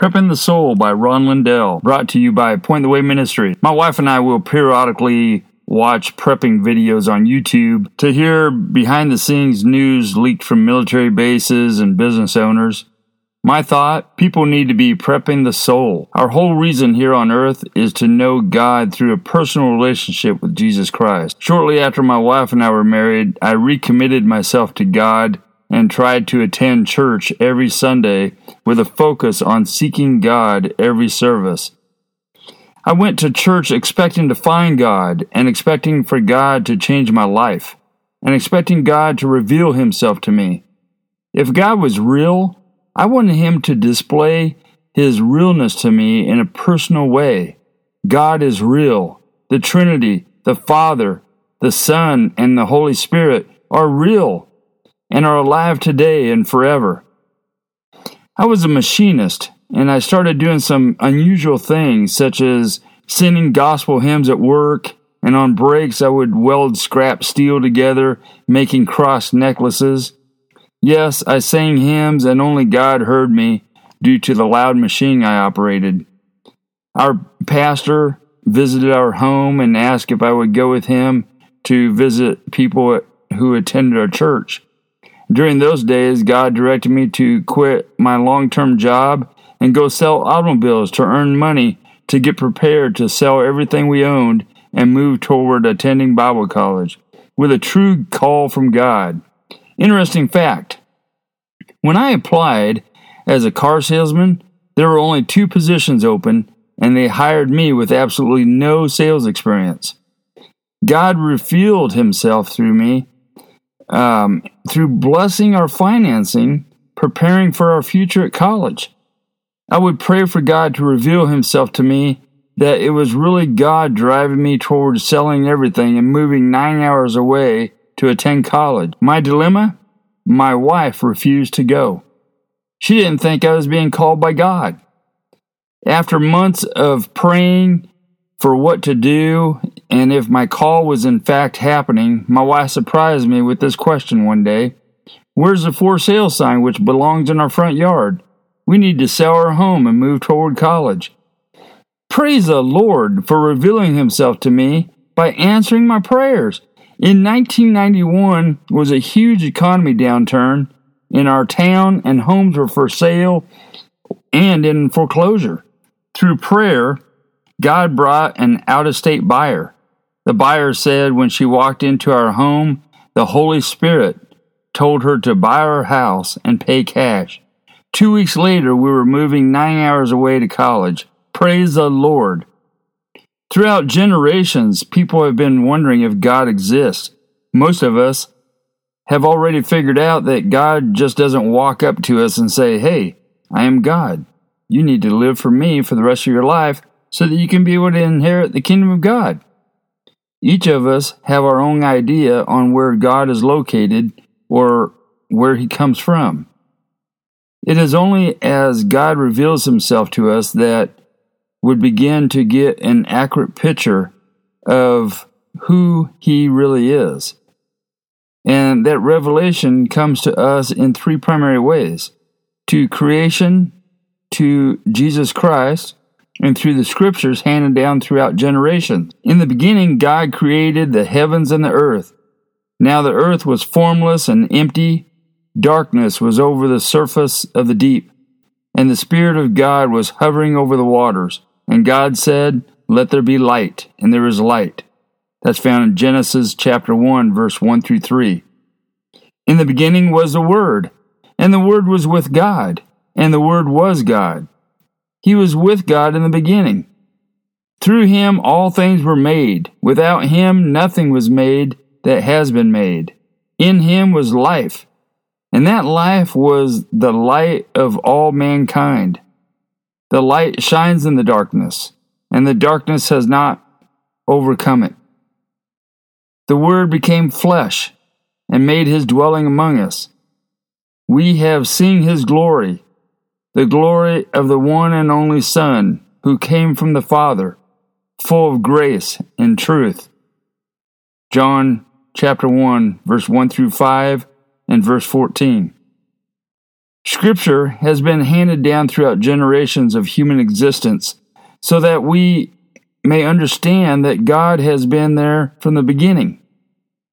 Prepping the Soul by Ron Lindell, brought to you by Point the Way Ministry. My wife and I will periodically watch prepping videos on YouTube to hear behind the scenes news leaked from military bases and business owners. My thought people need to be prepping the soul. Our whole reason here on earth is to know God through a personal relationship with Jesus Christ. Shortly after my wife and I were married, I recommitted myself to God and tried to attend church every Sunday with a focus on seeking God every service. I went to church expecting to find God and expecting for God to change my life and expecting God to reveal Himself to me. If God was real, I wanted Him to display His realness to me in a personal way. God is real. The Trinity, the Father, the Son, and the Holy Spirit are real and are alive today and forever. I was a machinist, and I started doing some unusual things, such as singing gospel hymns at work, and on breaks I would weld scrap steel together, making cross necklaces. Yes, I sang hymns, and only God heard me due to the loud machine I operated. Our pastor visited our home and asked if I would go with him to visit people who attended our church. During those days, God directed me to quit my long term job and go sell automobiles to earn money to get prepared to sell everything we owned and move toward attending Bible college with a true call from God. Interesting fact when I applied as a car salesman, there were only two positions open, and they hired me with absolutely no sales experience. God revealed himself through me um, through blessing our financing, preparing for our future at college. I would pray for God to reveal Himself to me that it was really God driving me towards selling everything and moving nine hours away to attend college. My dilemma? My wife refused to go. She didn't think I was being called by God. After months of praying for what to do and if my call was in fact happening, my wife surprised me with this question one day Where's the for sale sign which belongs in our front yard? We need to sell our home and move toward college. Praise the Lord for revealing Himself to me by answering my prayers. In 1991 was a huge economy downturn in our town, and homes were for sale and in foreclosure. Through prayer, God brought an out of state buyer. The buyer said when she walked into our home, the Holy Spirit told her to buy our house and pay cash. Two weeks later, we were moving nine hours away to college. Praise the Lord. Throughout generations, people have been wondering if God exists. Most of us have already figured out that God just doesn't walk up to us and say, Hey, I am God. You need to live for me for the rest of your life so that you can be able to inherit the kingdom of God. Each of us have our own idea on where God is located or where he comes from. It is only as God reveals himself to us that we begin to get an accurate picture of who he really is. And that revelation comes to us in three primary ways to creation, to Jesus Christ, and through the scriptures handed down throughout generations. In the beginning, God created the heavens and the earth. Now the earth was formless and empty, darkness was over the surface of the deep, and the Spirit of God was hovering over the waters. And God said, Let there be light, and there is light. That's found in Genesis chapter 1, verse 1 through 3. In the beginning was the Word, and the Word was with God, and the Word was God. He was with God in the beginning. Through him all things were made. Without him nothing was made that has been made. In him was life, and that life was the light of all mankind. The light shines in the darkness, and the darkness has not overcome it. The Word became flesh and made his dwelling among us. We have seen his glory the glory of the one and only Son who came from the Father, full of grace and truth. John chapter 1, verse 1 through 5 and verse 14. Scripture has been handed down throughout generations of human existence so that we may understand that God has been there from the beginning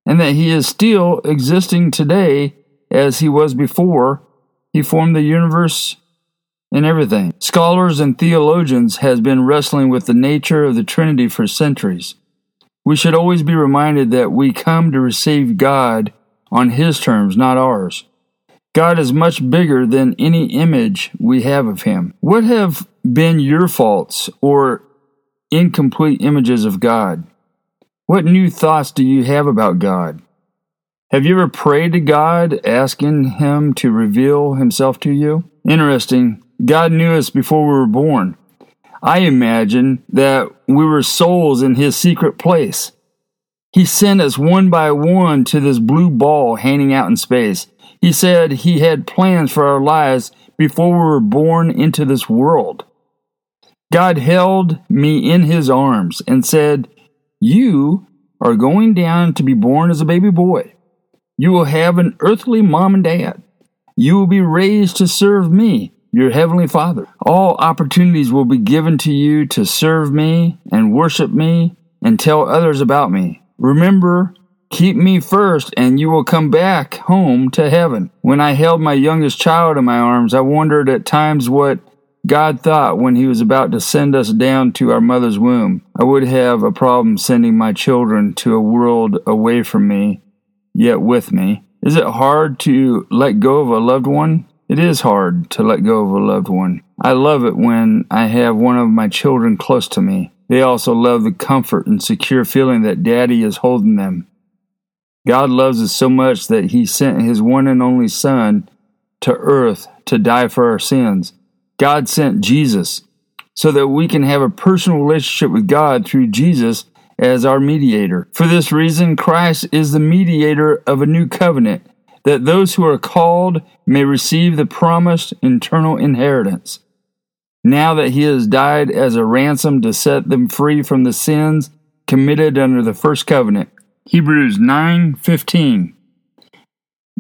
and that He is still existing today as He was before He formed the universe and everything. Scholars and theologians has been wrestling with the nature of the Trinity for centuries. We should always be reminded that we come to receive God on His terms, not ours. God is much bigger than any image we have of Him. What have been your faults or incomplete images of God? What new thoughts do you have about God? Have you ever prayed to God asking Him to reveal Himself to you? Interesting. God knew us before we were born. I imagine that we were souls in His secret place. He sent us one by one to this blue ball hanging out in space. He said he had plans for our lives before we were born into this world. God held me in his arms and said, You are going down to be born as a baby boy. You will have an earthly mom and dad. You will be raised to serve me, your heavenly Father. All opportunities will be given to you to serve me and worship me and tell others about me. Remember Keep me first, and you will come back home to heaven. When I held my youngest child in my arms, I wondered at times what God thought when He was about to send us down to our mother's womb. I would have a problem sending my children to a world away from me, yet with me. Is it hard to let go of a loved one? It is hard to let go of a loved one. I love it when I have one of my children close to me. They also love the comfort and secure feeling that daddy is holding them. God loves us so much that he sent his one and only Son to earth to die for our sins. God sent Jesus so that we can have a personal relationship with God through Jesus as our mediator. For this reason, Christ is the mediator of a new covenant, that those who are called may receive the promised eternal inheritance. Now that he has died as a ransom to set them free from the sins committed under the first covenant, Hebrews 9:15.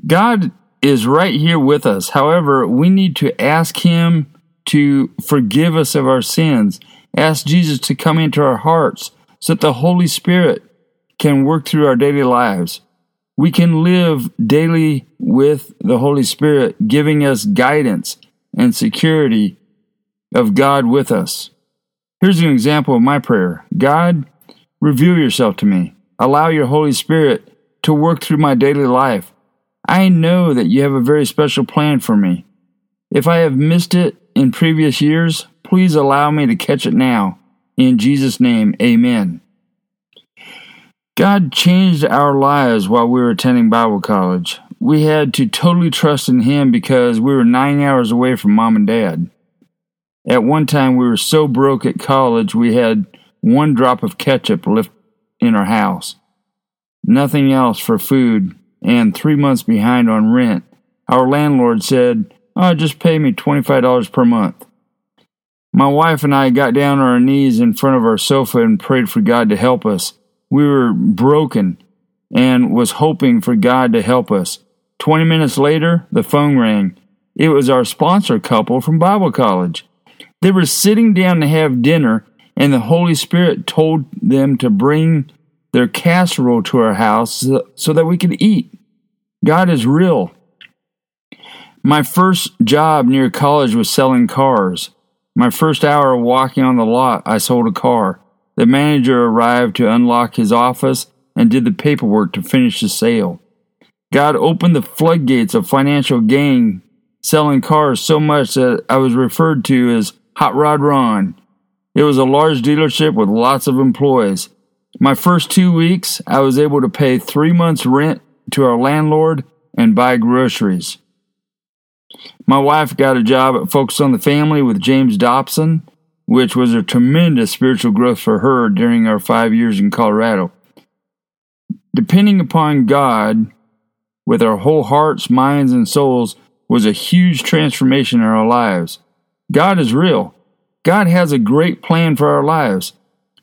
God is right here with us. However, we need to ask him to forgive us of our sins. Ask Jesus to come into our hearts so that the Holy Spirit can work through our daily lives. We can live daily with the Holy Spirit, giving us guidance and security of God with us. Here's an example of my prayer God, reveal yourself to me. Allow your Holy Spirit to work through my daily life. I know that you have a very special plan for me. If I have missed it in previous years, please allow me to catch it now. In Jesus' name, amen. God changed our lives while we were attending Bible college. We had to totally trust in Him because we were nine hours away from mom and dad. At one time, we were so broke at college, we had one drop of ketchup left in our house, nothing else for food, and three months behind on rent. Our landlord said, Oh, just pay me $25 per month. My wife and I got down on our knees in front of our sofa and prayed for God to help us. We were broken and was hoping for God to help us. 20 minutes later, the phone rang. It was our sponsor couple from Bible college. They were sitting down to have dinner and the Holy Spirit told them to bring their casserole to our house so that we could eat. God is real. My first job near college was selling cars. My first hour walking on the lot, I sold a car. The manager arrived to unlock his office and did the paperwork to finish the sale. God opened the floodgates of financial gain selling cars so much that I was referred to as Hot Rod Ron. It was a large dealership with lots of employees. My first two weeks, I was able to pay three months' rent to our landlord and buy groceries. My wife got a job at Focus on the Family with James Dobson, which was a tremendous spiritual growth for her during our five years in Colorado. Depending upon God with our whole hearts, minds, and souls was a huge transformation in our lives. God is real. God has a great plan for our lives.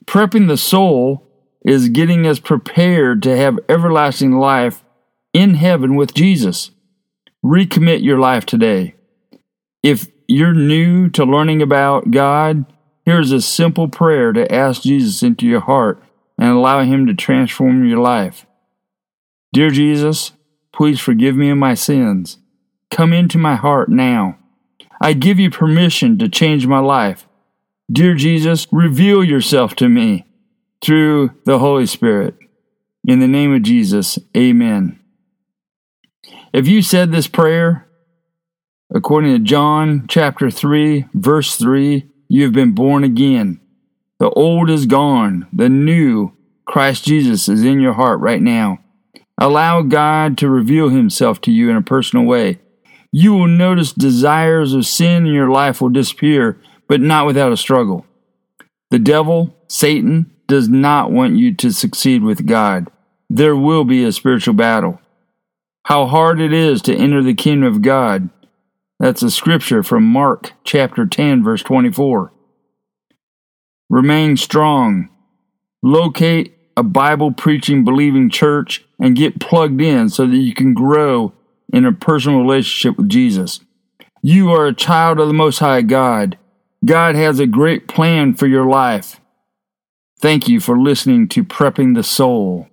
Prepping the soul is getting us prepared to have everlasting life in heaven with Jesus. Recommit your life today. If you're new to learning about God, here's a simple prayer to ask Jesus into your heart and allow Him to transform your life. Dear Jesus, please forgive me of my sins. Come into my heart now. I give you permission to change my life. Dear Jesus, reveal yourself to me through the Holy Spirit. In the name of Jesus, amen. If you said this prayer, according to John chapter 3, verse 3, you have been born again. The old is gone, the new, Christ Jesus, is in your heart right now. Allow God to reveal himself to you in a personal way. You will notice desires of sin in your life will disappear, but not without a struggle. The devil, Satan, does not want you to succeed with God. There will be a spiritual battle. How hard it is to enter the kingdom of God. That's a scripture from Mark chapter 10, verse 24. Remain strong. Locate a Bible preaching, believing church and get plugged in so that you can grow in a personal relationship with Jesus. You are a child of the Most High God. God has a great plan for your life. Thank you for listening to Prepping the Soul.